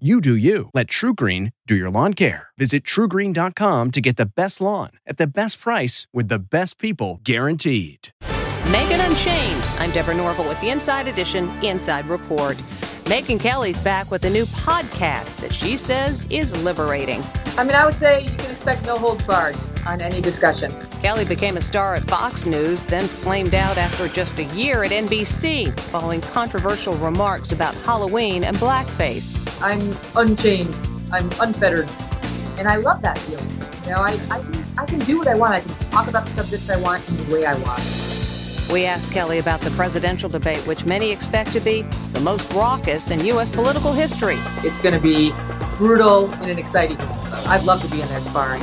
You do you. Let TruGreen do your lawn care. Visit trugreen.com to get the best lawn at the best price with the best people guaranteed. Megyn Unchained. I'm Deborah Norville with the Inside Edition Inside Report. Megyn Kelly's back with a new podcast that she says is liberating. I mean, I would say you can expect no holds barred on any discussion. Kelly became a star at Fox News, then flamed out after just a year at NBC following controversial remarks about Halloween and blackface. I'm unchained, I'm unfettered, and I love that feeling. You know, I, I, can, I can do what I want, I can talk about the subjects I want in the way I want. We asked Kelly about the presidential debate, which many expect to be the most raucous in U.S. political history. It's going to be brutal in an exciting. I'd love to be in there sparring.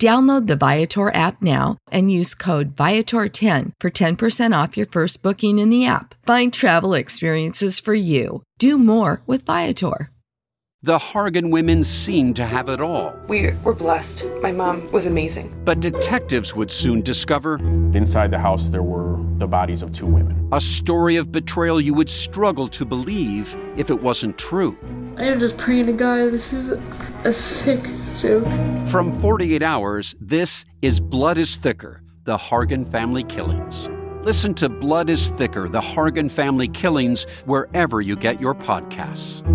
Download the Viator app now and use code Viator10 for 10% off your first booking in the app. Find travel experiences for you. Do more with Viator. The Hargan women seemed to have it all. We were blessed. My mom was amazing. But detectives would soon discover inside the house there were the bodies of two women. A story of betrayal you would struggle to believe if it wasn't true. I am just praying to God, this is a sick joke. From 48 Hours, this is Blood is Thicker The Hargan Family Killings. Listen to Blood is Thicker The Hargan Family Killings wherever you get your podcasts.